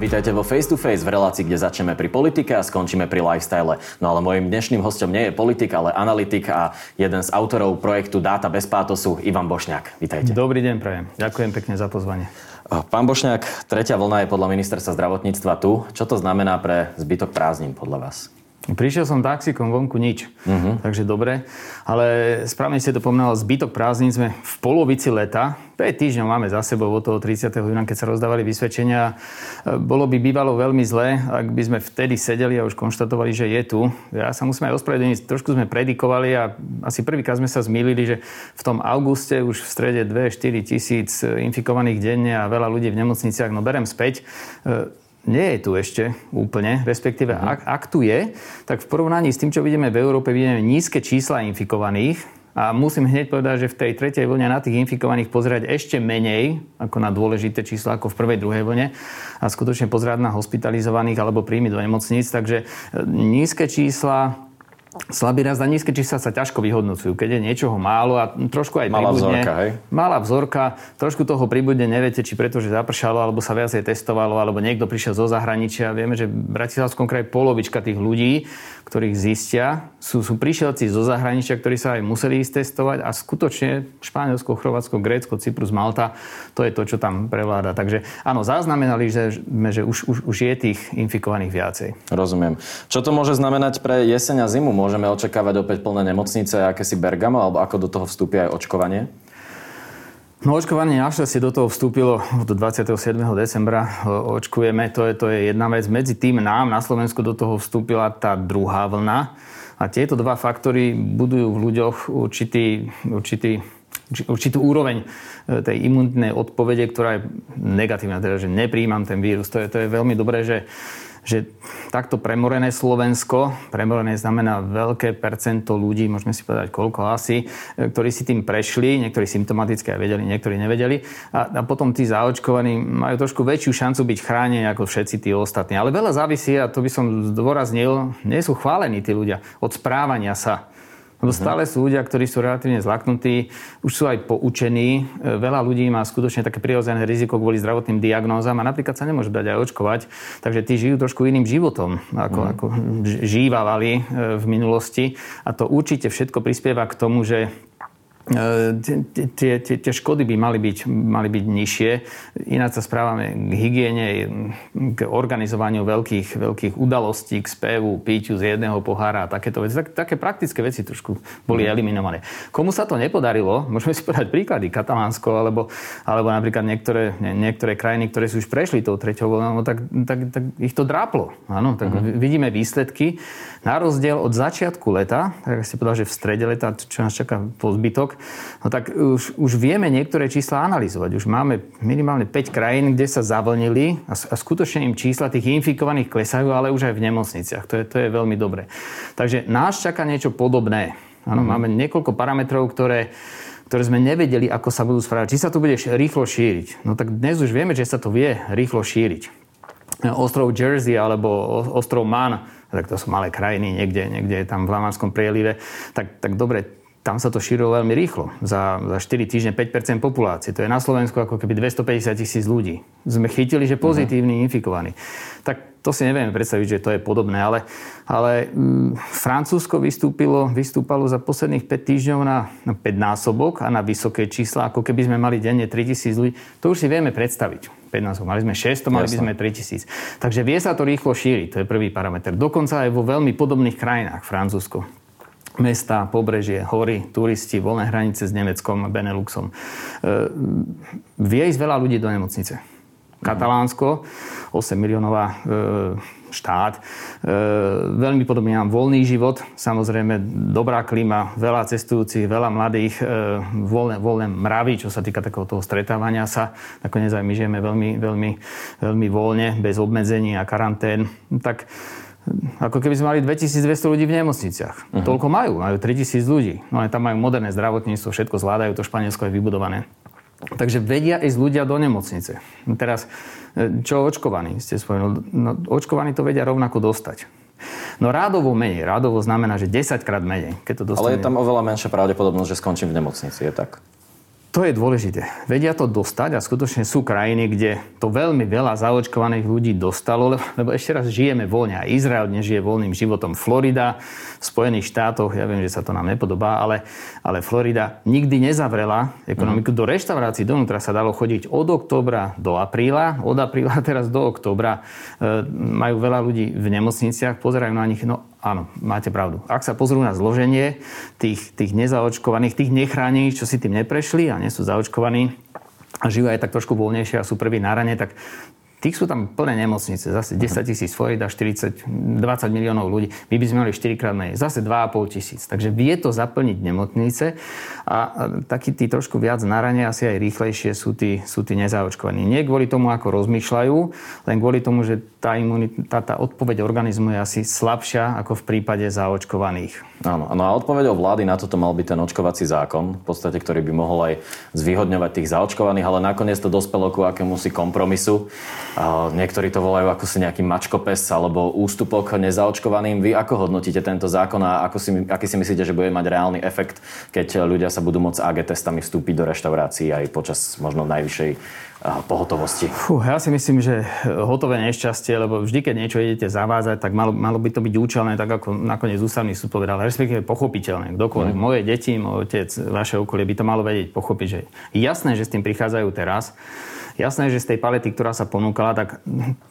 Vítajte vo Face to Face v relácii, kde začneme pri politike a skončíme pri lifestyle. No ale môjim dnešným hostom nie je politik, ale analytik a jeden z autorov projektu Dáta bez pátosu, Ivan Bošňák. Vítajte. Dobrý deň, prajem. Ďakujem pekne za pozvanie. Pán Bošňák, tretia vlna je podľa ministerstva zdravotníctva tu. Čo to znamená pre zbytok prázdnin podľa vás? Prišiel som taxikom, vonku nič. Uh-huh. Takže dobre. Ale správne ste to pomenal, zbytok prázdnin sme v polovici leta. 5 týždňov máme za sebou od toho 30. júna, keď sa rozdávali vysvedčenia. Bolo by bývalo veľmi zlé, ak by sme vtedy sedeli a už konštatovali, že je tu. Ja sa musím aj ospravedlniť, trošku sme predikovali a asi prvýkrát sme sa zmýlili, že v tom auguste už v strede 2-4 tisíc infikovaných denne a veľa ľudí v nemocniciach, no berem späť nie je tu ešte úplne, respektíve mm. ak, ak tu je, tak v porovnaní s tým, čo vidíme v Európe, vidíme nízke čísla infikovaných a musím hneď povedať, že v tej tretej vlne na tých infikovaných pozerať ešte menej ako na dôležité čísla ako v prvej, druhej vlne a skutočne pozerať na hospitalizovaných alebo príjmy do nemocníc. Takže e, nízke čísla, slabý rast a nízke čísla sa ťažko vyhodnocujú. Keď je niečoho málo a trošku aj Malá pribudne. vzorka, hej? Malá vzorka, trošku toho pribudne, neviete, či preto, že zapršalo, alebo sa viacej testovalo, alebo niekto prišiel zo zahraničia. Vieme, že v Bratislavskom kraji polovička tých ľudí, ktorých zistia, sú, sú prišielci zo zahraničia, ktorí sa aj museli ísť testovať a skutočne Španielsko, Chorvátsko, Grécko, Cyprus, Malta, to je to, čo tam prevláda. Takže áno, zaznamenali, že, že už, už, už je tých infikovaných viacej. Rozumiem. Čo to môže znamenať pre jeseň a zimu? Môžeme očakávať opäť plné nemocnice, akési Bergamo, alebo ako do toho vstúpi aj očkovanie? No očkovanie našťastie do toho vstúpilo od 27. decembra. Očkujeme, to je, to je jedna vec. Medzi tým nám na Slovensku do toho vstúpila tá druhá vlna. A tieto dva faktory budujú v ľuďoch určitý, určitý určitú úroveň e, tej imunitnej odpovede, ktorá je negatívna, teda, že nepríjmam ten vírus. To je, to je veľmi dobré, že že takto premorené Slovensko, premorené znamená veľké percento ľudí, môžeme si povedať koľko asi, e, ktorí si tým prešli, niektorí symptomaticky aj vedeli, niektorí nevedeli a, a potom tí zaočkovaní majú trošku väčšiu šancu byť chránení ako všetci tí ostatní. Ale veľa závisí, a to by som zdôraznil, nie sú chválení tí ľudia od správania sa. Lebo stále sú ľudia, ktorí sú relatívne zlaknutí, už sú aj poučení. E, veľa ľudí má skutočne také prirodzené riziko kvôli zdravotným diagnózam a napríklad sa nemôže dať aj očkovať. Takže tí žijú trošku iným životom, ako, mm. ako žívavali e, v minulosti. A to určite všetko prispieva k tomu, že tie, tie, tie škody by mali byť, mali byť nižšie. Ináč sa správame k hygiene, k organizovaniu veľkých, veľkých udalostí, k spevu, píťu z jedného pohára a takéto veci. Tak, také praktické veci trošku boli mm. eliminované. Komu sa to nepodarilo, môžeme si povedať príklady, Katalánsko alebo, alebo napríklad niektoré, niektoré krajiny, ktoré sú už prešli tou treťou vlnou, tak, tak, tak ich to dráplo. Áno, tak mm. vidíme výsledky. Na rozdiel od začiatku leta, tak ste povedal, že v strede leta, čo nás čaká po zbytok, no tak už, už vieme niektoré čísla analyzovať. Už máme minimálne 5 krajín, kde sa zavlnili a, a skutočne im čísla tých infikovaných klesajú, ale už aj v nemocniciach. To je, to je veľmi dobré. Takže nás čaká niečo podobné. Ano, mm. Máme niekoľko parametrov, ktoré, ktoré sme nevedeli, ako sa budú správať. Či sa to bude rýchlo šíriť. No tak dnes už vieme, že sa to vie rýchlo šíriť. Ostrov Jersey alebo ostrov Man, tak to sú malé krajiny, niekde, niekde tam v Lamarskom prielive, tak, tak dobre, tam sa to šírilo veľmi rýchlo. Za, za 4 týždne 5% populácie. To je na Slovensku ako keby 250 tisíc ľudí. Sme chytili, že pozitívni, uh-huh. infikovaní. Tak to si nevieme predstaviť, že to je podobné, ale, ale mm, Francúzsko vystúpilo, vystúpalo za posledných 5 týždňov na, na 5 násobok a na vysoké čísla, ako keby sme mali denne 3000 ľudí. To už si vieme predstaviť. 5 násobok. Mali sme 600, mali by sme 3000. Takže vie sa to rýchlo šíriť, to je prvý parameter. Dokonca aj vo veľmi podobných krajinách, Francúzsko mesta, pobrežie, hory, turisti, voľné hranice s Nemeckom, Beneluxom. E, vie ísť veľa ľudí do nemocnice. Katalánsko, 8 miliónová e, štát. E, veľmi podobne mám voľný život, samozrejme dobrá klíma, veľa cestujúcich, veľa mladých, e, voľné, voľné mravy, čo sa týka takého toho stretávania sa. Nakoniec aj my žijeme veľmi, veľmi, veľmi voľne, bez obmedzení a karantén. Tak ako keby sme mali 2200 ľudí v nemocniciach. Uh-huh. Toľko majú, majú 3000 ľudí. No ale tam majú moderné zdravotníctvo, všetko zvládajú, to Španielsko je vybudované. Takže vedia ísť ľudia do nemocnice. Teraz, e, čo očkovaní ste spomenuli? No, očkovaní to vedia rovnako dostať. No rádovo menej. Rádovo znamená, že 10 krát menej. Keď to dostane... Ale je tam oveľa menšia pravdepodobnosť, že skončím v nemocnici, je tak? To je dôležité. Vedia to dostať a skutočne sú krajiny, kde to veľmi veľa zaočkovaných ľudí dostalo, lebo ešte raz žijeme voľne. A Izrael dnes žije voľným životom. Florida v Spojených štátoch, ja viem, že sa to nám nepodobá, ale, ale Florida nikdy nezavrela ekonomiku. Mm. Do reštaurácií donútra sa dalo chodiť od oktobra do apríla, od apríla teraz do oktobra. E, majú veľa ľudí v nemocniciach, pozerajú na nich. No Áno, máte pravdu. Ak sa pozrú na zloženie tých, tých nezaočkovaných, tých nechránených, čo si tým neprešli a nie sú zaočkovaní a žijú aj tak trošku voľnejšie a sú prví na rane, tak Tých sú tam plné nemocnice, zase 10 tisíc Florida, 40, 20 miliónov ľudí. My by sme mali 4 krát menej, zase 2,5 tisíc. Takže vie to zaplniť nemocnice a takí tí trošku viac na rane, asi aj rýchlejšie sú tí, sú tí nezaočkovaní. Nie kvôli tomu, ako rozmýšľajú, len kvôli tomu, že tá, imunita, tá odpoveď organizmu je asi slabšia ako v prípade zaočkovaných. Áno, no a odpoveďou vlády na toto mal byť ten očkovací zákon, v podstate, ktorý by mohol aj zvýhodňovať tých zaočkovaných, ale nakoniec to dospelo ku akémusi kompromisu. Niektorí to volajú ako si nejaký mačkopes alebo ústupok nezaočkovaným. Vy ako hodnotíte tento zákon a ako si, aký si myslíte, že bude mať reálny efekt, keď ľudia sa budú môcť AG testami vstúpiť do reštaurácií aj počas možno najvyššej pohotovosti? Fú, ja si myslím, že hotové nešťastie, lebo vždy, keď niečo idete zavázať, tak malo, malo by to byť účelné, tak ako nakoniec ústavný súd povedal, respektíve pochopiteľné. Kdokoľvek, mm. moje deti, môj otec, vaše okolie by to malo vedieť, pochopiť, že jasné, že s tým prichádzajú teraz, Jasné, že z tej palety, ktorá sa ponúkala, tak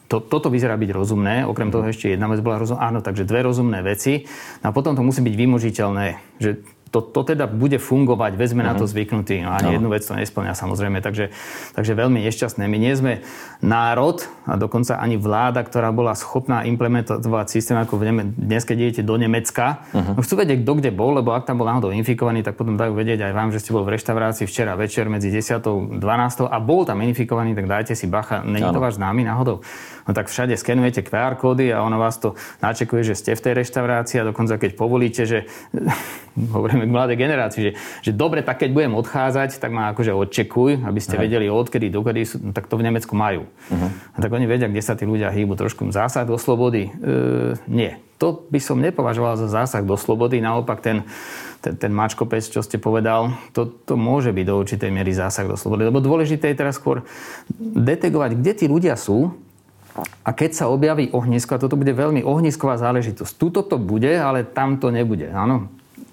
to, toto vyzerá byť rozumné. Okrem toho ešte jedna vec bola rozumná. Áno, takže dve rozumné veci. No a potom to musí byť vymožiteľné. Že to, to teda bude fungovať, veď sme uh-huh. na to mhm. zvyknutí. No, ani no. jednu vec to nesplňa samozrejme, takže, takže veľmi nešťastné. My nie sme národ a dokonca ani vláda, ktorá bola schopná implementovať systém ako v Neme- dnes, keď idete do Nemecka. Uh-huh. Chcú vedieť, kto kde bol, lebo ak tam bol náhodou infikovaný, tak potom dajú vedieť aj vám, že ste bol v reštaurácii včera večer medzi 10. a 12. a bol tam infikovaný, tak dajte si bacha. Není to váš známy náhodou? No tak všade skenujete QR kódy a ono vás to načekuje, že ste v tej reštaurácii a dokonca keď povolíte, že hovoríme k mladej generácii, že, že dobre, tak keď budem odchádzať, tak ma akože odčekuj, aby ste Aha. vedeli odkedy, dokedy sú, tak to v Nemecku majú. Uh-huh. A tak oni vedia, kde sa tí ľudia hýbu. Trošku zásah do slobody? E, nie. To by som nepovažoval za zásah do slobody. Naopak ten, ten, ten mačkopec, čo ste povedal, to, to môže byť do určitej miery zásah do slobody. Lebo dôležité je teraz skôr detegovať, kde tí ľudia sú a keď sa objaví ohnisko, a toto bude veľmi ohnisková záležitosť, tuto to bude, ale tam to nebude. Áno,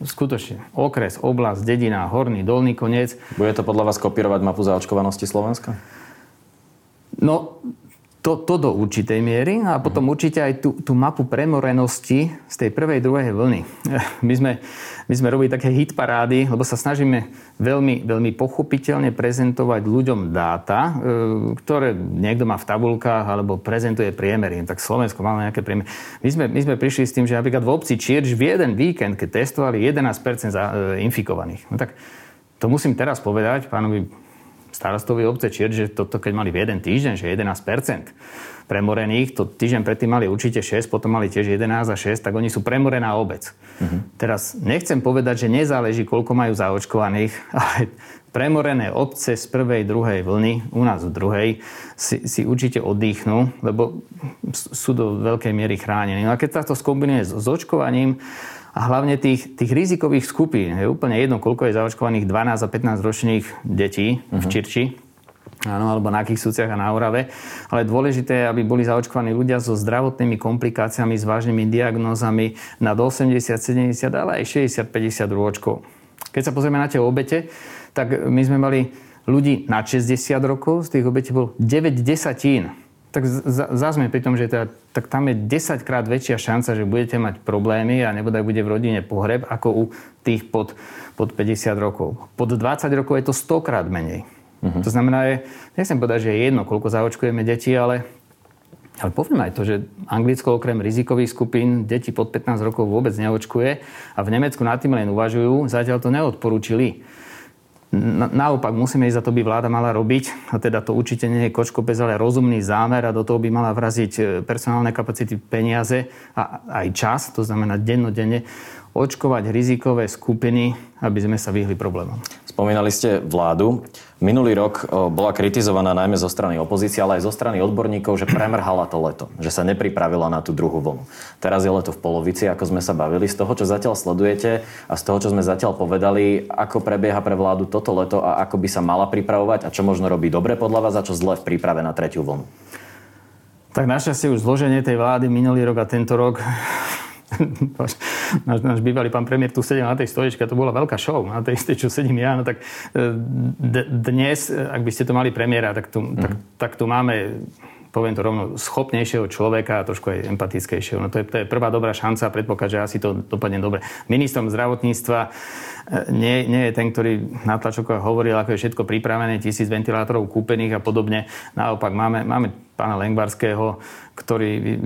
skutočne. Okres, oblasť, dedina, horný, dolný koniec. Bude to podľa vás kopírovať mapu zaočkovanosti Slovenska? No, to, to do určitej miery a potom určite aj tú, tú mapu premorenosti z tej prvej, druhej vlny. My sme, my sme robili také hit parády, lebo sa snažíme veľmi, veľmi pochopiteľne prezentovať ľuďom dáta, e, ktoré niekto má v tabulkách alebo prezentuje priemery. Tak Slovensko malo nejaké priemery. My sme, my sme prišli s tým, že napríklad v obci Čierž v jeden víkend, keď testovali 11% za, e, infikovaných. No tak to musím teraz povedať pánovi starostovi obce Čier, že toto keď mali v jeden týždeň, že 11% premorených, to týždeň predtým mali určite 6, potom mali tiež 11 a 6, tak oni sú premorená obec. Uh-huh. Teraz nechcem povedať, že nezáleží, koľko majú zaočkovaných, ale premorené obce z prvej, druhej vlny, u nás v druhej, si, si určite oddychnú, lebo sú do veľkej miery chránení. No a keď sa to skombinuje s, s očkovaním, a hlavne tých, tých rizikových skupín. Je úplne jedno, koľko je zaočkovaných 12 a 15 ročných detí uh-huh. v mhm. Čirči, áno, alebo na Kisúciach a na Orave. Ale dôležité je, aby boli zaočkovaní ľudia so zdravotnými komplikáciami, s vážnymi diagnózami nad 80, 70, ale aj 60, 50 rôčkov. Keď sa pozrieme na tie obete, tak my sme mali ľudí na 60 rokov, z tých obetí bol 9 desatín tak zazme pri tom, že teda, tak tam je 10 krát väčšia šanca, že budete mať problémy a nebodaj bude v rodine pohreb, ako u tých pod, pod 50 rokov. Pod 20 rokov je to 100 krát menej. Uh-huh. To znamená, že, nechcem povedať, že je jedno, koľko zaočkujeme deti, ale, ale poviem aj to, že Anglicko okrem rizikových skupín deti pod 15 rokov vôbec neočkuje a v Nemecku nad tým len uvažujú, zatiaľ to neodporúčili. Naopak musíme ísť, za to by vláda mala robiť, a teda to určite nie je kočko bez, ale rozumný zámer a do toho by mala vraziť e, personálne kapacity, peniaze a aj čas, to znamená dennodenne očkovať rizikové skupiny, aby sme sa vyhli problémom. Spomínali ste vládu. Minulý rok bola kritizovaná najmä zo strany opozície, ale aj zo strany odborníkov, že premrhala to leto, že sa nepripravila na tú druhú vlnu. Teraz je leto v polovici, ako sme sa bavili. Z toho, čo zatiaľ sledujete a z toho, čo sme zatiaľ povedali, ako prebieha pre vládu toto leto a ako by sa mala pripravovať a čo možno robí dobre podľa vás a čo zle v príprave na tretiu vlnu. Tak našťastie už zloženie tej vlády minulý rok a tento rok náš, náš bývalý pán premiér tu sedel na tej stoličke, to bola veľká show, na tej istej, čo sedím ja, no tak e, d- dnes, ak by ste to mali premiéra, tak tu, mm. tak, tak tu máme poviem to rovno, schopnejšieho človeka a trošku aj empatickejšieho. No to je, to je prvá dobrá šanca a predpoklad, že asi to dopadne dobre. Ministrom zdravotníctva e, nie, nie je ten, ktorý na tlačokoch hovoril, ako je všetko pripravené, tisíc ventilátorov kúpených a podobne. Naopak máme, máme pána Lengvarského, ktorý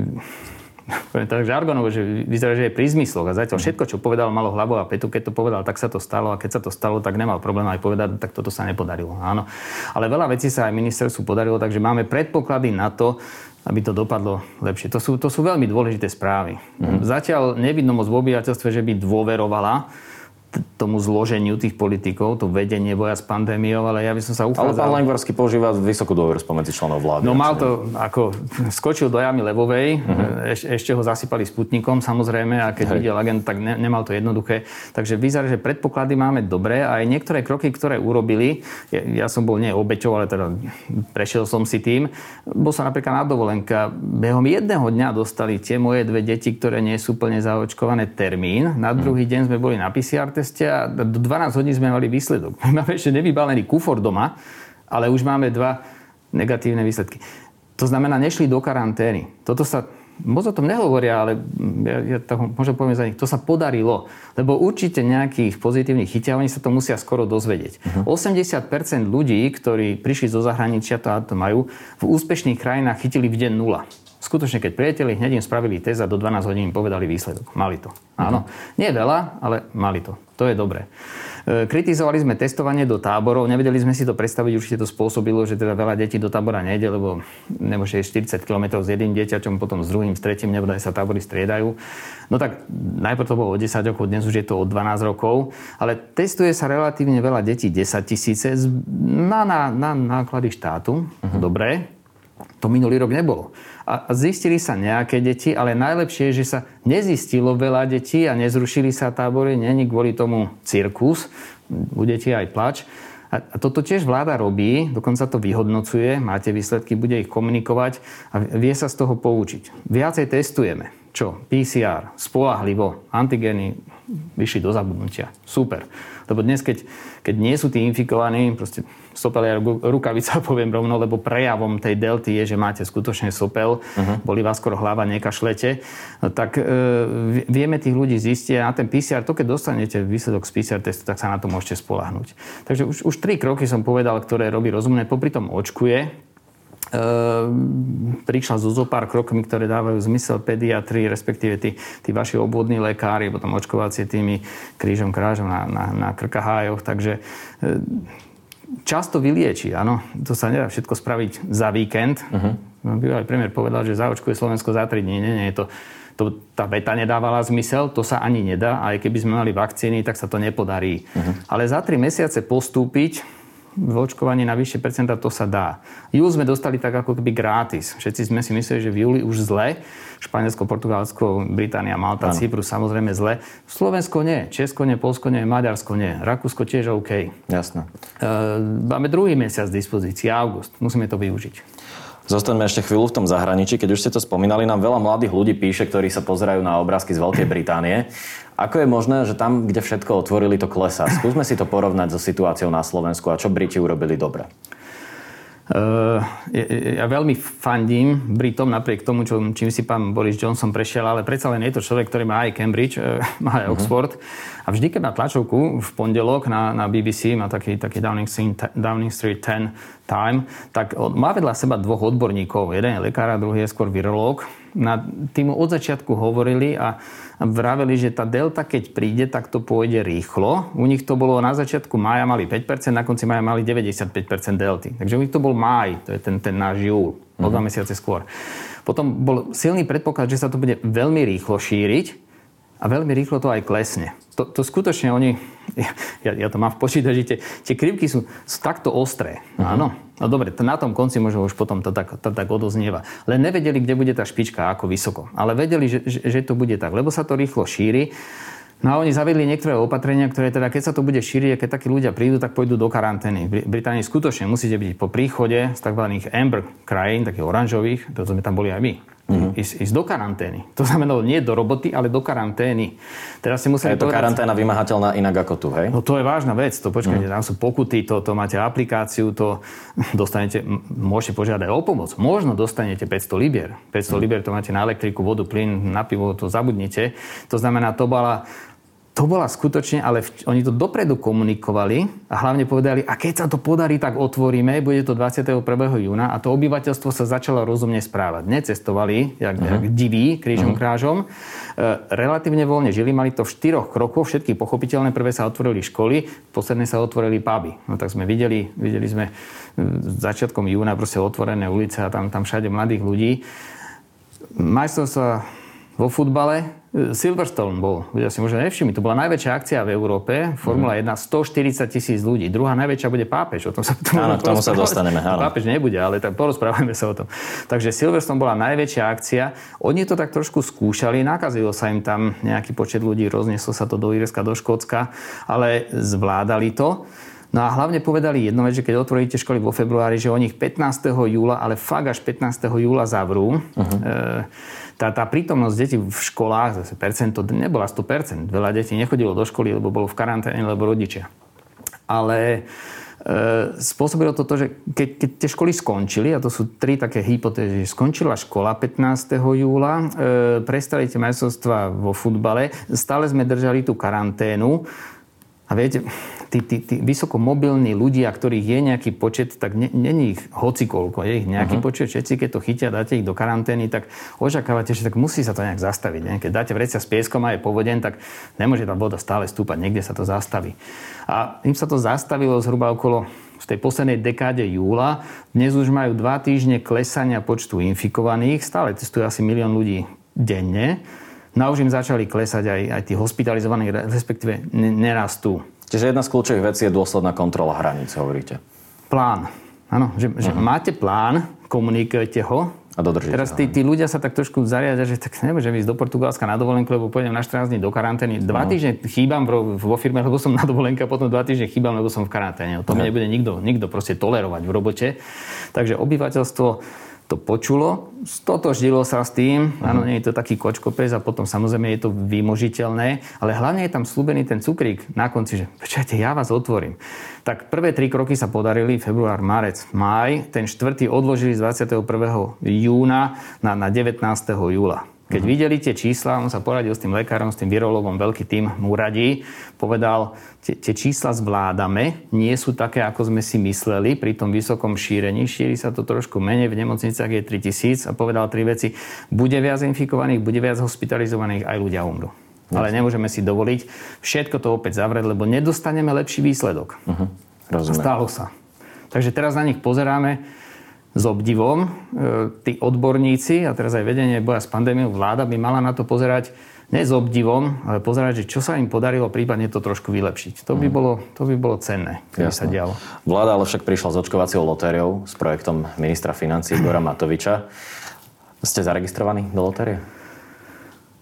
poviem tak žargonovo, že vyzerá, že je pri zmysloch. A zatiaľ všetko, čo povedal, malo hlavu a petu. Keď to povedal, tak sa to stalo. A keď sa to stalo, tak nemal problém aj povedať, tak toto sa nepodarilo. Áno. Ale veľa vecí sa aj ministerstvu podarilo, takže máme predpoklady na to, aby to dopadlo lepšie. To sú, to sú veľmi dôležité správy. Mm. Zatiaľ nevidno moc v obyvateľstve, že by dôverovala tomu zloženiu tých politikov, to vedenie boja s pandémiou, ale ja by som sa uchádzal... Ale pán Lengvarský používa vysokú dôveru spomedzi členov vlády. No mal to, ako skočil do jamy Levovej, uh-huh. eš, ešte ho zasypali sputnikom samozrejme a keď Hej. videl agent, tak ne, nemal to jednoduché. Takže vyzerá, že predpoklady máme dobré a aj niektoré kroky, ktoré urobili, ja, ja som bol nie obeťou, ale teda prešiel som si tým, bol som napríklad na dovolenka, behom jedného dňa dostali tie moje dve deti, ktoré nie sú plne zaočkované termín, na druhý deň sme boli na PCR teste a do 12 hodín sme mali výsledok. Máme ešte nevybalený kufor doma, ale už máme dva negatívne výsledky. To znamená, nešli do karantény. Toto sa moc o tom nehovoria, ale ja, ja to môžem povedať za nich, to sa podarilo. Lebo určite nejakých pozitívnych chytia, oni sa to musia skoro dozvedieť. Uh-huh. 80% ľudí, ktorí prišli zo zahraničia, to, to majú, v úspešných krajinách chytili v deň nula. Skutočne, keď prieteli, hneď im spravili test a do 12 hodín im povedali výsledok. Mali to. Áno. Uh-huh. Nie veľa, ale mali to. To je dobré. E, kritizovali sme testovanie do táborov, nevedeli sme si to predstaviť, určite to spôsobilo, že teda veľa detí do tábora nejde, lebo nemôže 40 km s jedným dieťaťom, potom s druhým, s tretím, nebude sa tábory striedajú. No tak najprv to bolo o 10 rokov, dnes už je to o 12 rokov, ale testuje sa relatívne veľa detí, 10 tisíce na, na, na náklady štátu, uh-huh. dobre, to minulý rok nebolo a zistili sa nejaké deti, ale najlepšie je, že sa nezistilo veľa detí a nezrušili sa tábory, není kvôli tomu cirkus, u aj plač. A toto tiež vláda robí, dokonca to vyhodnocuje, máte výsledky, bude ich komunikovať a vie sa z toho poučiť. Viacej testujeme. Čo? PCR, spolahlivo, antigény vyšli do zabudnutia. Super. Lebo dnes, keď, keď nie sú tí infikovaní, proste sopelia rukavica, poviem rovno, lebo prejavom tej delty je, že máte skutočne sopel, uh-huh. boli vás skoro hlava, nekašlete, no, tak e, vieme tých ľudí zistiť a na ten PCR, to keď dostanete výsledok z PCR testu, tak sa na to môžete spolahnuť. Takže už, už tri kroky som povedal, ktoré robí rozumné, popri tom očkuje, prišla zo zo pár krokmi, ktoré dávajú zmysel pediatri, respektíve tí, tí vaši obvodní lekári, potom očkovacie tými krížom krážom na, na, na krkahájoch. Takže ehm, často vylieči, áno. To sa nedá všetko spraviť za víkend. Uh-huh. Bývalý premiér povedal, že zaočkuje Slovensko za 3 dní. Nie, nie, je to, to, tá veta nedávala zmysel, to sa ani nedá. Aj keby sme mali vakcíny, tak sa to nepodarí. Uh-huh. Ale za 3 mesiace postúpiť v očkovaní na vyššie percentá, to sa dá. Júl sme dostali tak ako keby gratis. Všetci sme si mysleli, že v júli už zle. Španielsko, Portugalsko, Británia, Malta, ano. Cyprus samozrejme zle. Slovensko nie, Česko nie, Polsko nie, Maďarsko nie. Rakúsko tiež OK. Jasné. E, máme druhý mesiac z dispozícii, august. Musíme to využiť. Zostaňme ešte chvíľu v tom zahraničí. Keď už ste to spomínali, nám veľa mladých ľudí píše, ktorí sa pozerajú na obrázky z Veľkej Británie. Ako je možné, že tam, kde všetko otvorili, to klesá? Skúsme si to porovnať so situáciou na Slovensku a čo Briti urobili dobre. Uh, ja, veľmi fandím Britom napriek tomu, čo, čím si pán Boris Johnson prešiel, ale predsa len je to človek, ktorý má aj Cambridge, uh, má aj uh-huh. Oxford. A vždy, keď má tlačovku v pondelok na, na BBC, má taký, taký Downing, Street, Downing Street 10 Time, tak má vedľa seba dvoch odborníkov. Jeden je lekár a druhý je skôr virológ. Na tým od začiatku hovorili a vraveli, že tá delta, keď príde, tak to pôjde rýchlo. U nich to bolo na začiatku mája mali 5%, na konci mája mali 95% delty. Takže u nich to bol máj, to je ten, ten náš júl, o dva mhm. mesiace skôr. Potom bol silný predpoklad, že sa to bude veľmi rýchlo šíriť a veľmi rýchlo to aj klesne. To, to skutočne oni, ja, ja to mám v počítači, tie, tie krivky sú, sú takto ostré. Uh-huh. Áno. No dobre, to na tom konci možno už potom to tak, to tak odoznieva. Len nevedeli, kde bude tá špička, ako vysoko. Ale vedeli, že, že, že to bude tak, lebo sa to rýchlo šíri. No a oni zavedli niektoré opatrenia, ktoré teda, keď sa to bude šíriť keď takí ľudia prídu, tak pôjdu do karantény. V Británii skutočne musíte byť po príchode z tzv. amber krajín, takých oranžových, to sme tam boli aj my uh-huh. ísť, ísť do karantény. To znamená nie do roboty, ale do karantény. Teraz si museli je to povedať, karanténa vymahateľná inak ako tu, hej? No to je vážna vec. To počkajte, uh-huh. tam sú pokuty, to, to máte aplikáciu, to dostanete, môžete požiadať o pomoc. Možno dostanete 500 libier. 500 uh-huh. libier to máte na elektriku, vodu, plyn, na pivo, to zabudnite. To znamená, to bola to bola skutočne, ale v, oni to dopredu komunikovali a hlavne povedali, a keď sa to podarí, tak otvoríme, bude to 21. júna a to obyvateľstvo sa začalo rozumne správať. Necestovali, jak, uh-huh. jak diví, krížom uh-huh. krážom. E, relatívne voľne žili, mali to v štyroch krokoch, všetky pochopiteľné. Prvé sa otvorili školy, posledné sa otvorili puby. No tak sme videli, videli sme začiatkom júna proste otvorené ulice a tam, tam všade mladých ľudí. Majstrovstva vo futbale Silverstone bol, ľudia si možno nevšimli, to bola najväčšia akcia v Európe, Formula 1, 140 tisíc ľudí. Druhá najväčšia bude pápež, o tom sa tomu, áno, k tomu sa dostaneme. Áno. Pápež nebude, ale tak porozprávame sa o tom. Takže Silverstone bola najväčšia akcia. Oni to tak trošku skúšali, nakazilo sa im tam nejaký počet ľudí, roznieslo sa to do Írska, do Škótska, ale zvládali to. No a hlavne povedali jedno vec, že keď otvoríte školy vo februári, že oni ich 15. júla, ale fakt až 15. júla zavrú. Uh-huh. E, tá, tá prítomnosť detí v školách, zase percento, nebola 100%. Veľa detí nechodilo do školy, lebo bolo v karanténe, lebo rodičia. Ale e, spôsobilo to to, že keď, keď tie školy skončili, a to sú tri také hypotézy, skončila škola 15. júla, e, prestali tie majstrovstvá vo futbale, stále sme držali tú karanténu, a viete, tí, tí, tí vysokomobilní ľudia, ktorých je nejaký počet, tak není ich hocikoľko, je ich nejaký uh-huh. počet, všetci keď to chytia, dáte ich do karantény, tak očakávate, že tak musí sa to nejak zastaviť. Ne? Keď dáte vrecia s pieskom a je povodeň, tak nemôže tá voda stále stúpať, niekde sa to zastaví. A im sa to zastavilo zhruba okolo v tej poslednej dekáde júla. Dnes už majú dva týždne klesania počtu infikovaných, stále testujú asi milión ľudí denne. No a už im začali klesať aj, aj tí hospitalizovaní, respektíve nerastú. Čiže jedna z kľúčových vecí je dôsledná kontrola hraníc, hovoríte. Plán. Áno, že, uh-huh. že máte plán, komunikujete ho. A dodržíte Teraz tí, tí ľudia sa tak trošku zariadia, že tak nemôžem ísť do Portugalska na dovolenku, lebo pôjdem na 14 dní do karantény. Dva uh-huh. týždne chýbam vo firme, lebo som na dovolenke a potom dva týždne chýbam, lebo som v karanténe. To uh-huh. nebude nikto, nikto proste tolerovať v robote. Takže obyvateľstvo to počulo, stotoždilo sa s tým, uh-huh. áno, nie je to taký kočkopes a potom samozrejme je to vymožiteľné, ale hlavne je tam slúbený ten cukrík na konci, že počkajte, ja vás otvorím. Tak prvé tri kroky sa podarili, február, marec, maj, ten štvrtý odložili z 21. júna na, na 19. júla. Keď videli tie čísla, on sa poradil s tým lekárom, s tým virolovom, veľký tým mu radí, povedal, tie, čísla zvládame, nie sú také, ako sme si mysleli pri tom vysokom šírení, šíri sa to trošku menej, v nemocniciach je 3000 a povedal tri veci, bude viac infikovaných, bude viac hospitalizovaných, aj ľudia umrú. Ale nemôžeme si dovoliť všetko to opäť zavrieť, lebo nedostaneme lepší výsledok. Uh-huh. Stalo sa. Takže teraz na nich pozeráme, s obdivom. E, tí odborníci, a teraz aj vedenie boja s pandémiou, vláda by mala na to pozerať nie s obdivom, ale pozerať, že čo sa im podarilo prípadne to trošku vylepšiť. To by mhm. bolo, to by bolo cenné, keby sa dialo. Vláda ale však prišla s očkovacou lotériou, s projektom ministra financí Igora Matoviča. Ste zaregistrovaní do lotérie?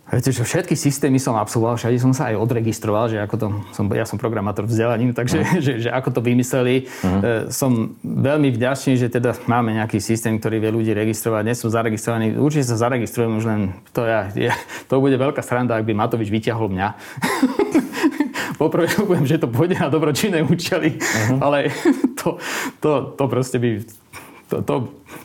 Viete, že všetky systémy som absolvoval, všade som sa aj odregistroval, že ako to, som, ja som programátor vzdelaním, takže uh-huh. že, že ako to vymysleli. Uh-huh. Som veľmi vďačný, že teda máme nejaký systém, ktorý vie ľudí registrovať. Dnes som zaregistrovaný, určite sa zaregistrujem, už len to, ja, ja, to bude veľká sranda, ak by Matovič vyťahol mňa. Poprvé že to pôjde na dobročinné účely, uh-huh. ale to, to, to proste by to, to,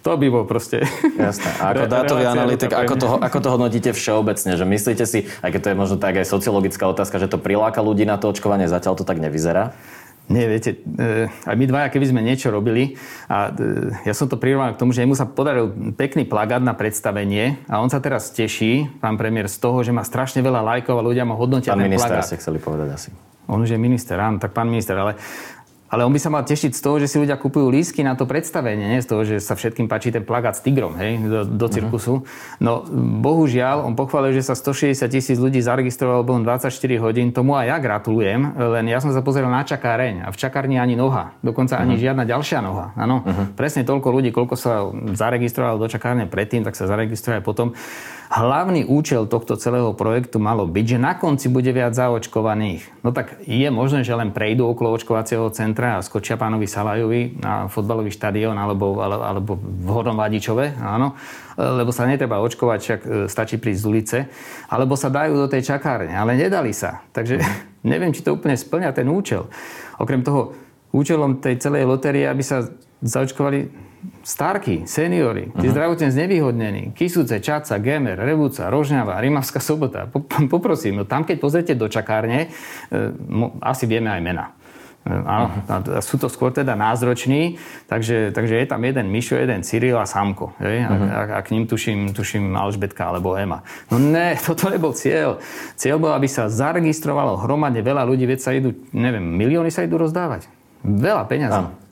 to by bol proste... Jasné. A ako dátový analytik, ako to, ako to hodnotíte všeobecne? Že myslíte si, aj keď to je možno tak aj sociologická otázka, že to priláka ľudí na to očkovanie, zatiaľ to tak nevyzerá? Nie, viete, e, aj my dvaja, keby sme niečo robili, a e, ja som to prirovnal k tomu, že mu sa podaril pekný plagát na predstavenie a on sa teraz teší, pán premiér, z toho, že má strašne veľa lajkov a ľudia mu hodnotia pán ten minister plagát. ste chceli povedať asi. On už je minister, áno, tak pán minister, ale Ale on by sa mal tešiť z toho, že si ľudia kupujú lísky na to predstavenie, nie z toho, že sa všetkým páči ten plagát s tigrom hej, do, do cirkusu. No bohužiaľ, on pochválil, že sa 160 tisíc ľudí zaregistrovalo behom 24 hodín. Tomu aj ja gratulujem, len ja som sa pozrel na čakáreň a v čakárni ani noha. Dokonca ani uh-huh. žiadna ďalšia noha. Áno, uh-huh. presne toľko ľudí, koľko sa zaregistrovalo do čakárne predtým, tak sa zaregistrovalo aj potom. Hlavný účel tohto celého projektu malo byť, že na konci bude viac zaočkovaných. No tak je možné, že len prejdú okolo očkovacieho centra a skočia pánovi Salajovi na fotbalový štadión alebo, alebo v Hornom Vadičove, áno, lebo sa netreba očkovať, však e, stačí prísť z ulice, alebo sa dajú do tej čakárne, ale nedali sa. Takže neviem, či to úplne splňa ten účel. Okrem toho, účelom tej celej lotérie, aby sa zaočkovali starky, seniory, tí uh-huh. zdravotne znevýhodnení, Kisúce, Čaca, Gemer, Revúca, Rožňava, Rimavská sobota. Poprosím, no tam keď pozrite do čakárne, e, asi vieme aj mena. E, áno, uh-huh. sú to skôr teda názroční, takže, takže je tam jeden Mišo, jeden Cyril a Samko. Je? Uh-huh. A, a, k ním tuším, tuším Alžbetka alebo Ema. No ne, toto nebol cieľ. Cieľ bol, aby sa zaregistrovalo hromadne veľa ľudí, veď sa idú, neviem, milióny sa idú rozdávať. Veľa peňazí. Uh-huh.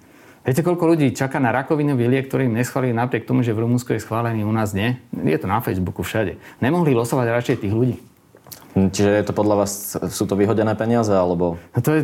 Viete, koľko ľudí čaká na rakovinový liek, ktorý im neschválili napriek tomu, že v Rumunsku je schválený, u nás nie? Je to na Facebooku všade. Nemohli losovať radšej tých ľudí. Hm, čiže je to podľa vás, sú to vyhodené peniaze, alebo... No to je,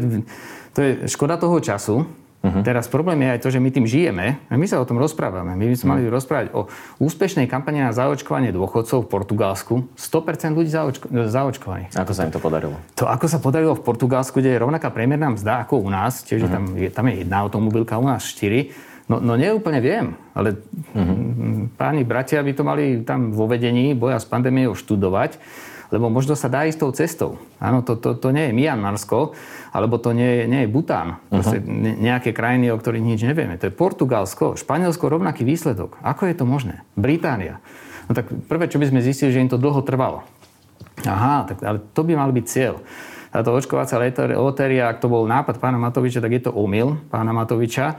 to je škoda toho času, Uh-huh. Teraz problém je aj to, že my tým žijeme a my sa o tom rozprávame. My by sme mali uh-huh. rozprávať o úspešnej kampani na zaočkovanie dôchodcov v Portugalsku. 100% ľudí zaočko- zaočkovaných. Ako sa im to podarilo? To, ako sa podarilo v Portugalsku, kde je rovnaká priemerná mzda ako u nás, čiže uh-huh. tam, je, tam je jedna automobilka, u nás štyri. No, no neúplne viem, ale uh-huh. páni bratia by to mali tam vo vedení boja s pandémiou študovať lebo možno sa dá ísť tou cestou. Áno, to, to, to nie je Mianmarsko, alebo to nie je, nie je Bután. Uh-huh. nejaké krajiny, o ktorých nič nevieme. To je Portugalsko, Španielsko, rovnaký výsledok. Ako je to možné? Británia. No tak prvé, čo by sme zistili, že im to dlho trvalo. Aha, tak, ale to by mal byť cieľ. Táto očkovacia lotéria, ak to bol nápad pána Matoviča, tak je to omyl pána Matoviča. E,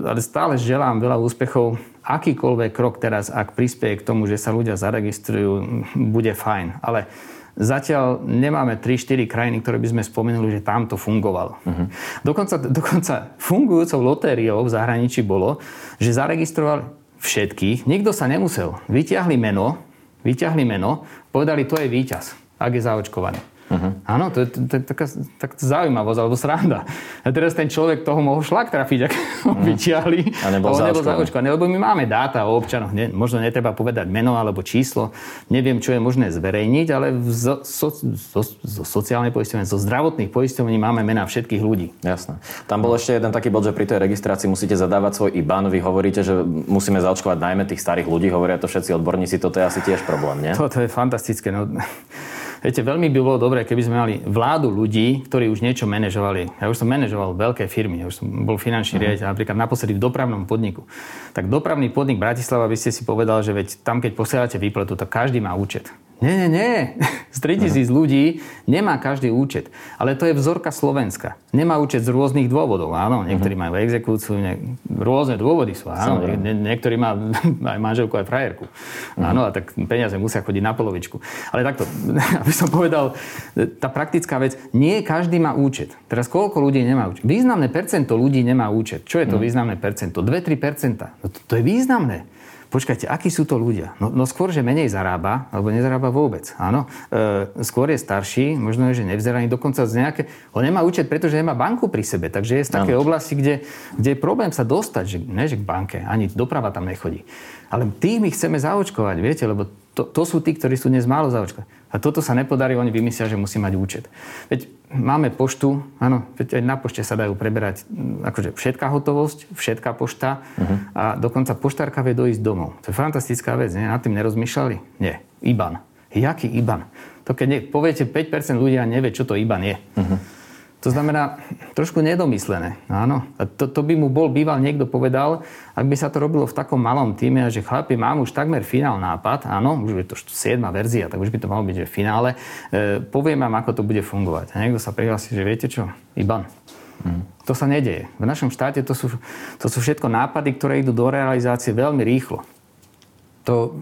ale stále želám veľa úspechov akýkoľvek krok teraz, ak prispieje k tomu, že sa ľudia zaregistrujú, bude fajn. Ale Zatiaľ nemáme 3-4 krajiny, ktoré by sme spomenuli, že tam to fungovalo. Uh-huh. Dokonca, dokonca fungujúcou lotériou v zahraničí bolo, že zaregistrovali všetkých, nikto sa nemusel. Vyťahli meno, vyťahli meno, povedali, to je víťaz, ak je zaočkovaný. Uh-huh. Áno, to je, to, to je taká, taká zaujímavosť alebo sranda. A teraz ten človek toho mohol šlak trafiť, ak ho uh-huh. vyťahli. A nebol zaočkovaný. Lebo my máme dáta o občanoch. Ne, možno netreba povedať meno alebo číslo. Neviem, čo je možné zverejniť, ale zo, so, zo, zo sociálnej poisťovne, zo zdravotných poisťovní máme mená všetkých ľudí. Jasné. Tam bol ešte jeden taký bod, že pri tej registrácii musíte zadávať svoj IBAN. Vy hovoríte, že musíme zaočkovať najmä tých starých ľudí. Hovoria to všetci odborníci. Toto je asi tiež problém, nie? Toto je fantastické. No, Viete, veľmi by bolo dobré, keby sme mali vládu ľudí, ktorí už niečo manažovali. Ja už som manažoval veľké firmy, ja už som bol finančný uh-huh. riaditeľ, napríklad naposledy v dopravnom podniku. Tak dopravný podnik Bratislava by ste si povedal, že veď tam, keď posielate výpletu, tak každý má účet. Nie, nie, nie. Z 3000 ľudí nemá každý účet. Ale to je vzorka Slovenska. Nemá účet z rôznych dôvodov. Áno, niektorí majú exekúciu, ne... rôzne dôvody sú. Áno, nie, niektorí má aj manželku, aj frajerku. Uh-huh. Áno, a tak peniaze musia chodiť na polovičku. Ale takto, aby som povedal, tá praktická vec, nie každý má účet. Teraz koľko ľudí nemá účet? Významné percento ľudí nemá účet. Čo je to uh-huh. významné percento? 2-3%. No to, to je významné počkajte, akí sú to ľudia? No, no skôr, že menej zarába, alebo nezarába vôbec, áno. E, skôr je starší, možno je, že nevzdelaný, dokonca z nejaké... On nemá účet, pretože nemá banku pri sebe, takže je z také oblasti, kde, kde je problém sa dostať, že, ne že k banke, ani doprava tam nechodí. Ale tých my chceme zaočkovať, viete, lebo to, to sú tí, ktorí sú dnes málo zaočkovaní. A toto sa nepodarí, oni vymyslia, že musí mať účet. Veď máme poštu, áno, veď aj na pošte sa dajú preberať mm, akože všetká hotovosť, všetká pošta uh-huh. a dokonca poštárka vie dojsť domov. To je fantastická vec, nie? Nad tým nerozmýšľali? Nie. IBAN. Jaký IBAN? To keď nie, poviete 5% ľudia nevie, čo to IBAN je. Uh-huh. To znamená, trošku nedomyslené. Áno. A to, to by mu bol býval niekto povedal, ak by sa to robilo v takom malom týme, že chlapi, mám už takmer finál nápad, áno, už je to 7. verzia, tak už by to malo byť, že v finále, e, poviem vám, ako to bude fungovať. A niekto sa prihlási, že viete čo, IBAN. Hmm. To sa nedeje. V našom štáte to sú, to sú všetko nápady, ktoré idú do realizácie veľmi rýchlo. To,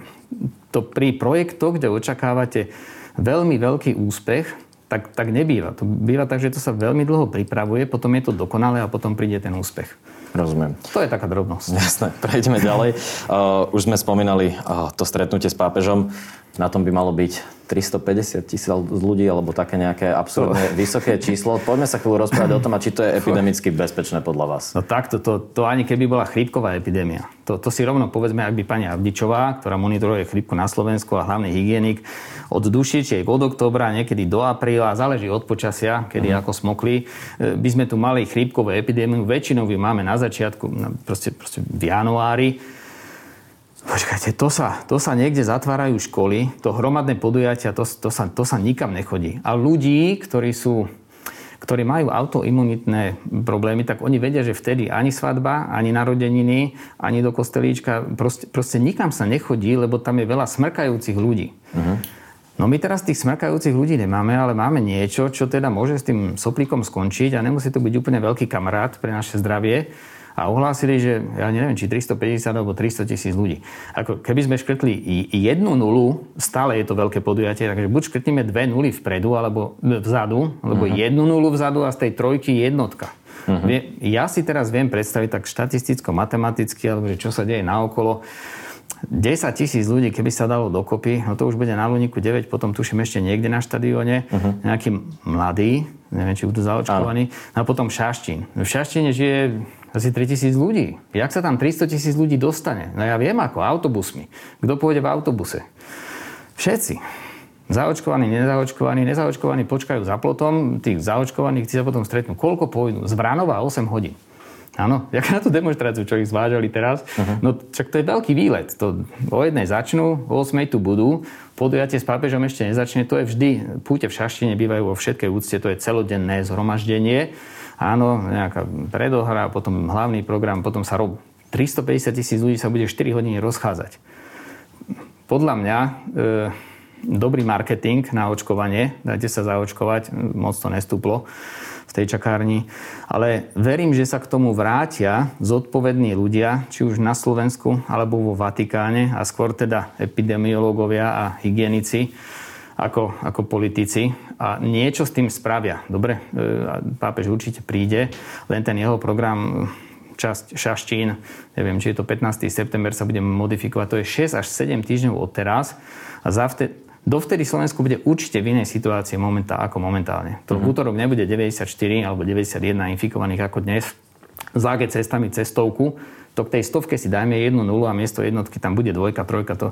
to pri projektoch, kde očakávate veľmi veľký úspech, tak, tak nebýva. To býva tak, že to sa veľmi dlho pripravuje, potom je to dokonalé a potom príde ten úspech. Rozumiem. To je taká drobnosť. Jasné, prejdeme ďalej. Uh, už sme spomínali uh, to stretnutie s pápežom. Na tom by malo byť 350 tisíc ľudí alebo také nejaké absurdne vysoké číslo. Poďme sa chvíľu rozprávať o tom, a či to je epidemicky bezpečné podľa vás. No takto, to, to ani keby bola chrípková epidémia. To, to si rovno povedzme, ak by pani Avdičová, ktorá monitoruje chrípku na Slovensku a hlavný hygienik, od dušičiek od oktobra, niekedy do apríla, záleží od počasia, kedy mm. ako smokli, e, by sme tu mali chrípkovú epidémiu. Väčšinou ju máme na začiatku, proste, proste v januári Počkajte, to sa, to sa niekde zatvárajú školy, to hromadné podujatia, to, to, sa, to sa nikam nechodí. A ľudí, ktorí sú ktorí majú autoimunitné problémy, tak oni vedia, že vtedy ani svadba, ani narodeniny, ani do kostelíčka, proste, proste nikam sa nechodí, lebo tam je veľa smrkajúcich ľudí. Uh-huh. No my teraz tých smrkajúcich ľudí nemáme, ale máme niečo, čo teda môže s tým soplíkom skončiť a nemusí to byť úplne veľký kamarát pre naše zdravie a ohlásili, že ja neviem, či 350 alebo 300 tisíc ľudí. Ako keby sme škrtli jednu nulu, stále je to veľké podujatie, takže buď škrtneme dve nuly vpredu alebo vzadu, alebo uh-huh. jednu nulu vzadu a z tej trojky jednotka. Uh-huh. Ja si teraz viem predstaviť tak štatisticko-matematicky, alebo že čo sa deje naokolo. 10 tisíc ľudí, keby sa dalo dokopy, no to už bude na Luniku 9, potom tuším ešte niekde na štadióne, uh-huh. nejaký mladý, neviem, či budú zaočkovaní, no a potom Šaštín. V Šaštine žije asi 3000 ľudí. Jak sa tam 300 tisíc ľudí dostane? No ja viem ako, autobusmi. Kto pôjde v autobuse? Všetci. Zaočkovaní, nezaočkovaní, nezaočkovaní počkajú za plotom, tých zaočkovaných tí sa potom stretnú. Koľko pôjdu? Z Bránova 8 hodín. Áno, jak na tú demonstráciu, čo ich zvážali teraz. Uh-huh. No čak to je veľký výlet. To o jednej začnú, o 8 tu budú, podujatie s pápežom ešte nezačne. To je vždy, púte v šaštine bývajú vo všetkej úcte, to je celodenné zhromaždenie áno, nejaká predohra, potom hlavný program, potom sa rob 350 tisíc ľudí sa bude 4 hodiny rozchádzať. Podľa mňa e, dobrý marketing na očkovanie, dajte sa zaočkovať, moc to nestúplo v tej čakárni, ale verím, že sa k tomu vrátia zodpovední ľudia, či už na Slovensku alebo vo Vatikáne a skôr teda epidemiológovia a hygienici, ako, ako politici a niečo s tým spravia. Dobre, e, pápež určite príde, len ten jeho program časť Šaštín, neviem, či je to 15. september, sa bude modifikovať. To je 6 až 7 týždňov od teraz a zavte, dovtedy Slovensku bude určite v inej situácii momentá, ako momentálne. To v útorok nebude 94 alebo 91 infikovaných ako dnes. Z cestami cestovku, to k tej stovke si dajme jednu nulu a miesto jednotky tam bude dvojka, trojka, to,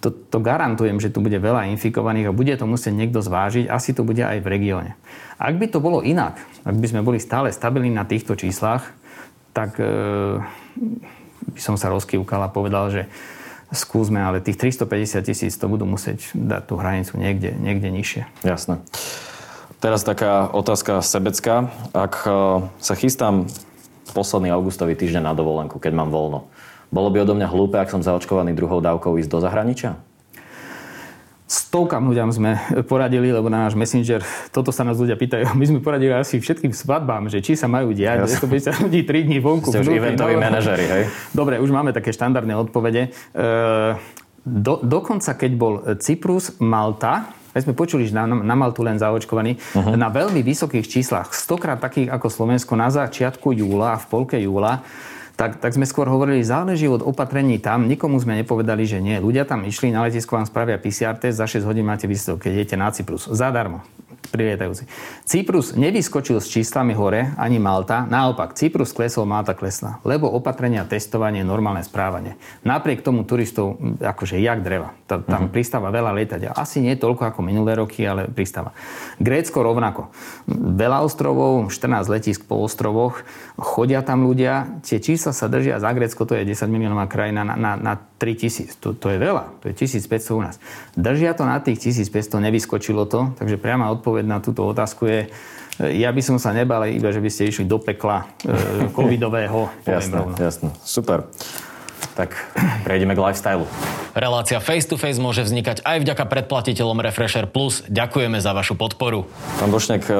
to, to garantujem, že tu bude veľa infikovaných a bude to musieť niekto zvážiť. Asi to bude aj v regióne. Ak by to bolo inak, ak by sme boli stále stabilní na týchto číslach, tak e, by som sa rozkývkal a povedal, že skúsme, ale tých 350 tisíc to budú musieť dať tú hranicu niekde, niekde nižšie. Jasné. Teraz taká otázka sebecká. Ak e, sa chystám posledný augustový týždeň na dovolenku, keď mám voľno, bolo by odo mňa hlúpe, ak som zaočkovaný druhou dávkou ísť do zahraničia? Stovkám ľuďom sme poradili, lebo na náš messenger, toto sa nás ľudia pýtajú, my sme poradili asi všetkým svadbám, že či sa majú diať, ja 250 ľudí 3 dní vonku. Ste už eventoví manažeri, hej? Dobre, už máme také štandardné odpovede. E, do, dokonca, keď bol Cyprus, Malta, my sme počuli, že na, na Maltu len zaočkovaní, uh-huh. na veľmi vysokých číslach, stokrát takých ako Slovensko na začiatku júla a v polke júla, tak, tak sme skôr hovorili, záleží od opatrení tam. Nikomu sme nepovedali, že nie. Ľudia tam išli, na letisku vám spravia PCR test, za 6 hodín máte výsledok, keď idete na Cyprus. Zadarmo prilietajúci. Cyprus nevyskočil s číslami hore, ani Malta. Naopak, Cyprus klesol, Malta klesla. Lebo opatrenia, testovanie, normálne správanie. Napriek tomu turistov, akože jak dreva. Tam uh-huh. pristáva veľa lietadiel. Asi nie toľko ako minulé roky, ale pristáva. Grécko rovnako. Veľa ostrovov, 14 letisk po ostrovoch. Chodia tam ľudia. Tie čísla sa držia. Za Grécko to je 10 miliónová krajina na, na, na 3000. To, to je veľa. To je 1500 u nás. Držia to na tých 1500, nevyskočilo to. Takže priama odpoveď na túto otázku je, ja by som sa nebal iba, že by ste išli do pekla e, covidového. jasné, jasné. Super. Tak prejdeme k lifestyle. Relácia Face to Face môže vznikať aj vďaka predplatiteľom Refresher Plus. Ďakujeme za vašu podporu. Pán Bošnek, e,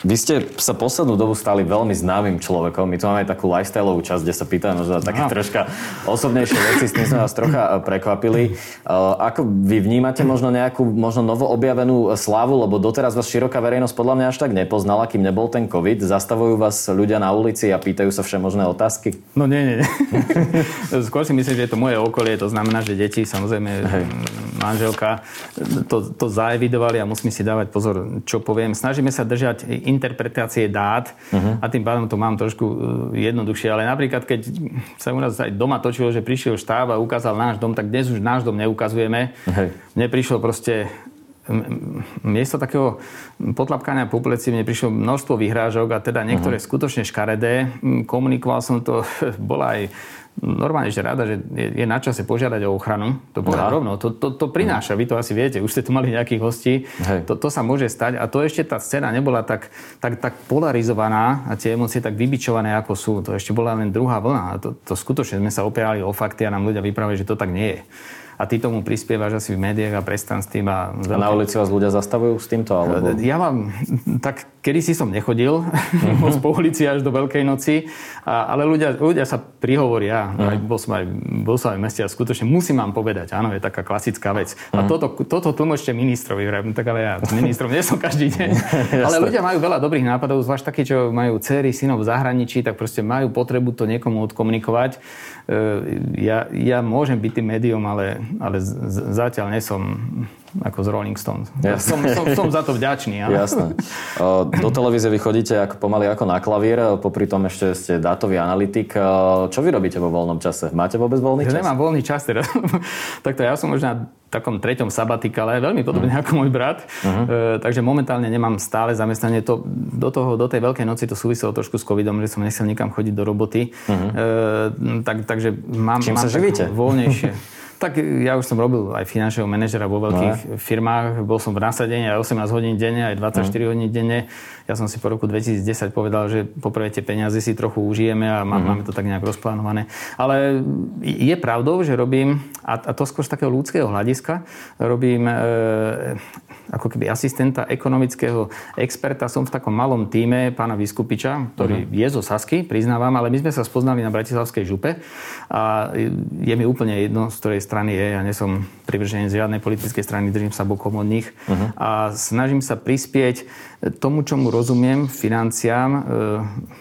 Vy ste sa poslednú dobu stali veľmi známym človekom. My tu máme takú lifestyleovú časť, kde sa pýtajú možno také troška osobnejšie veci, s tým sme vás trocha e, prekvapili. Uh, ako vy vnímate možno nejakú možno novo objavenú slávu, lebo doteraz vás široká verejnosť podľa mňa až tak nepoznala, kým nebol ten COVID. Zastavujú vás ľudia na ulici a pýtajú sa všemožné otázky? No nie, nie. Skôr si myslím, že je to moje okolie, to znamená, že deti, samozrejme, Hej. Manželka, to, to zaevidovali a musíme si dávať pozor, čo poviem. Snažíme sa držať interpretácie dát uh-huh. a tým pádom to mám trošku e, jednoduchšie. Ale napríklad, keď sa u nás aj doma točilo, že prišiel štáb a ukázal náš dom, tak dnes už náš dom neukazujeme. Uh-huh. Mne prišlo proste miesto takého potlapkania po pleci mne prišlo množstvo vyhrážok a teda niektoré uh-huh. skutočne škaredé. Komunikoval som to, bola aj normálne, že rada, že je, je na čase požiadať o ochranu. To povedať no. rovno. To, to, to prináša, vy to asi viete, už ste tu mali nejakých hostí. To, to sa môže stať a to ešte tá scéna nebola tak, tak, tak polarizovaná a tie emócie tak vybičované, ako sú. To ešte bola len druhá vlna a to, to skutočne sme sa opierali o fakty a nám ľudia vypravili, že to tak nie je a ty tomu prispievaš asi v médiách a prestan s tým. A, a na ulici vás ľudia zastavujú s týmto? Alebo... Ja mám, tak kedy si som nechodil uh-huh. po ulici až do Veľkej noci, a, ale ľudia, ľudia sa prihovoria. Uh-huh. Aj, bol, som aj, bol som aj v meste a skutočne musím vám povedať, áno, je taká klasická vec. A toto, toto tlmočte ministrovi, tak ale ja ministrom nie som každý deň. ale ľudia majú veľa dobrých nápadov, zvlášť takí, čo majú céry, synov v zahraničí, tak proste majú potrebu to niekomu odkomunikovať. E, ja, ja môžem byť tým médium, ale, ale z, zatiaľ nesom ako z Rolling Stones. Som, som, som za to vďačný. Ale... Jasné. Do televízie vy chodíte ako, pomaly ako na klavír, popri tom ešte ste dátový analytik. Čo vy robíte vo voľnom čase? Máte vôbec voľný čas? Nemám voľný čas teraz. Takto ja som možno takom treťom sabatikale, veľmi podobne mm. ako môj brat. Uh-huh. E, takže momentálne nemám stále zamestnanie. To, do, toho, do tej veľkej noci to súviselo trošku s covidom, že som nechcel nikam chodiť do roboty. Uh-huh. E, tak, takže mám, Čím mám sa živíte? voľnejšie. Tak ja už som robil aj finančného manažera vo veľkých no. firmách. Bol som v nasadení aj 18 hodín denne, aj 24 mm. hodín denne. Ja som si po roku 2010 povedal, že poprvé tie peniaze si trochu užijeme a má, mm. máme to tak nejak rozplánované. Ale je pravdou, že robím, a, a to skôr z takého ľudského hľadiska, robím e, ako keby asistenta ekonomického experta. Som v takom malom týme pána Vyskupiča, ktorý uh-huh. je zo Sasky, priznávam, ale my sme sa spoznali na Bratislavskej župe a je mi úplne jedno, z ktorej strany je. Ja nie som privržený z žiadnej politickej strany, držím sa bokom od nich uh-huh. a snažím sa prispieť tomu, čomu rozumiem, financiám e,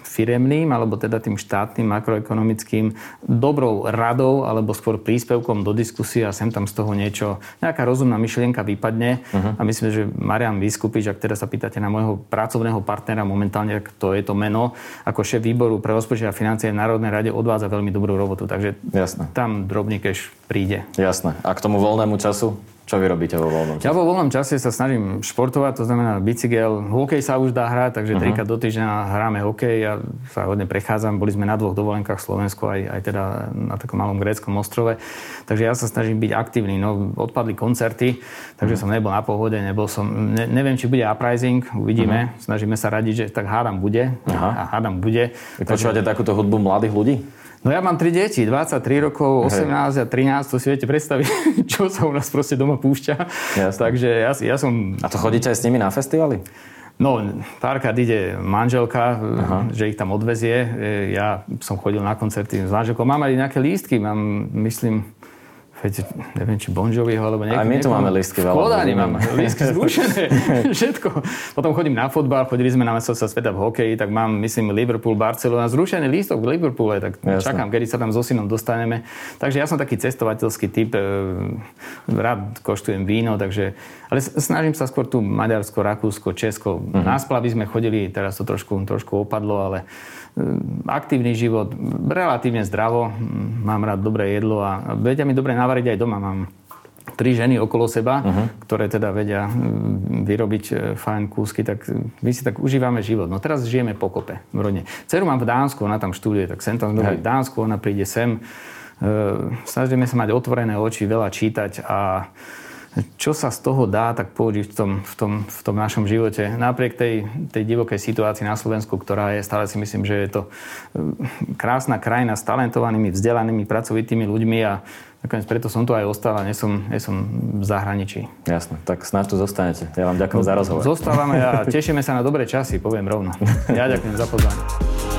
firemným, alebo teda tým štátnym, makroekonomickým, dobrou radou, alebo skôr príspevkom do diskusie a sem tam z toho niečo, nejaká rozumná myšlienka vypadne. Uh-huh. A myslím, že Marian Vyskupič, ak teda sa pýtate na môjho pracovného partnera momentálne, to je to meno, ako šéf výboru pre rozpočet a financie v Národnej rade odvádza veľmi dobrú robotu. Takže Jasne. tam drobný keš príde. Jasné. A k tomu voľnému času? Čo vy robíte vo voľnom čase? Ja vo voľnom čase sa snažím športovať, to znamená bicykel. Hokej sa už dá hrať, takže uh-huh. trikrát do týždňa hráme hokej. Ja sa hodne prechádzam. Boli sme na dvoch dovolenkách v Slovensku, aj, aj teda na takom malom gréckom ostrove. Takže ja sa snažím byť aktívny. No, odpadli koncerty, takže uh-huh. som nebol na pohode, nebol som... Ne, neviem, či bude uprising, uvidíme. Uh-huh. Snažíme sa radiť, že tak hádam bude. Uh-huh. A hádam bude. Počúvate takže... takúto hudbu mladých ľudí? No ja mám tri deti, 23 rokov, 18 Hej. a 13, to si viete predstaviť, čo sa u nás proste doma púšťa. Jasne. Takže ja, ja som... A to chodíte aj s nimi na festivaly? No, párkrát ide manželka, Aha. že ich tam odvezie. Ja som chodil na koncerty s manželkou. Mám aj nejaké lístky, mám, myslím, Veď, neviem, či Bon Joviho, alebo niekto. Aj my tu máme lístky veľa. V mám lístky zrušené. Všetko. Potom chodím na fotbal, chodili sme na sa sveta v hokeji, tak mám, myslím, Liverpool, Barcelona, zrušený lístok v Liverpoole, tak Jasne. čakám, kedy sa tam so synom dostaneme. Takže ja som taký cestovateľský typ, e, rád koštujem víno, takže, ale snažím sa skôr tu Maďarsko, Rakúsko, Česko. Uh-huh. Na splavy sme chodili, teraz to trošku, trošku opadlo, ale aktívny život, relatívne zdravo, mám rád dobré jedlo a vedia mi dobre navariť aj doma. Mám tri ženy okolo seba, uh-huh. ktoré teda vedia ehm, vyrobiť e, fajn kúsky, tak my si tak užívame život. No teraz žijeme pokope v rodine. Ceru mám v Dánsku, ona tam študuje, tak sem tam v Dánsku, ona príde sem. Ehm, snažíme sa mať otvorené oči, veľa čítať a čo sa z toho dá tak použiť v tom, v tom, v tom našom živote. Napriek tej, tej divokej situácii na Slovensku, ktorá je, stále si myslím, že je to e, krásna krajina s talentovanými, vzdelanými, pracovitými ľuďmi a Nakoniec preto som tu aj ostal a nie som, nie som v zahraničí. Jasné, tak snáď tu zostanete. Ja vám ďakujem za rozhovor. Zostávame a tešíme sa na dobré časy, poviem rovno. Ja ďakujem za pozvanie.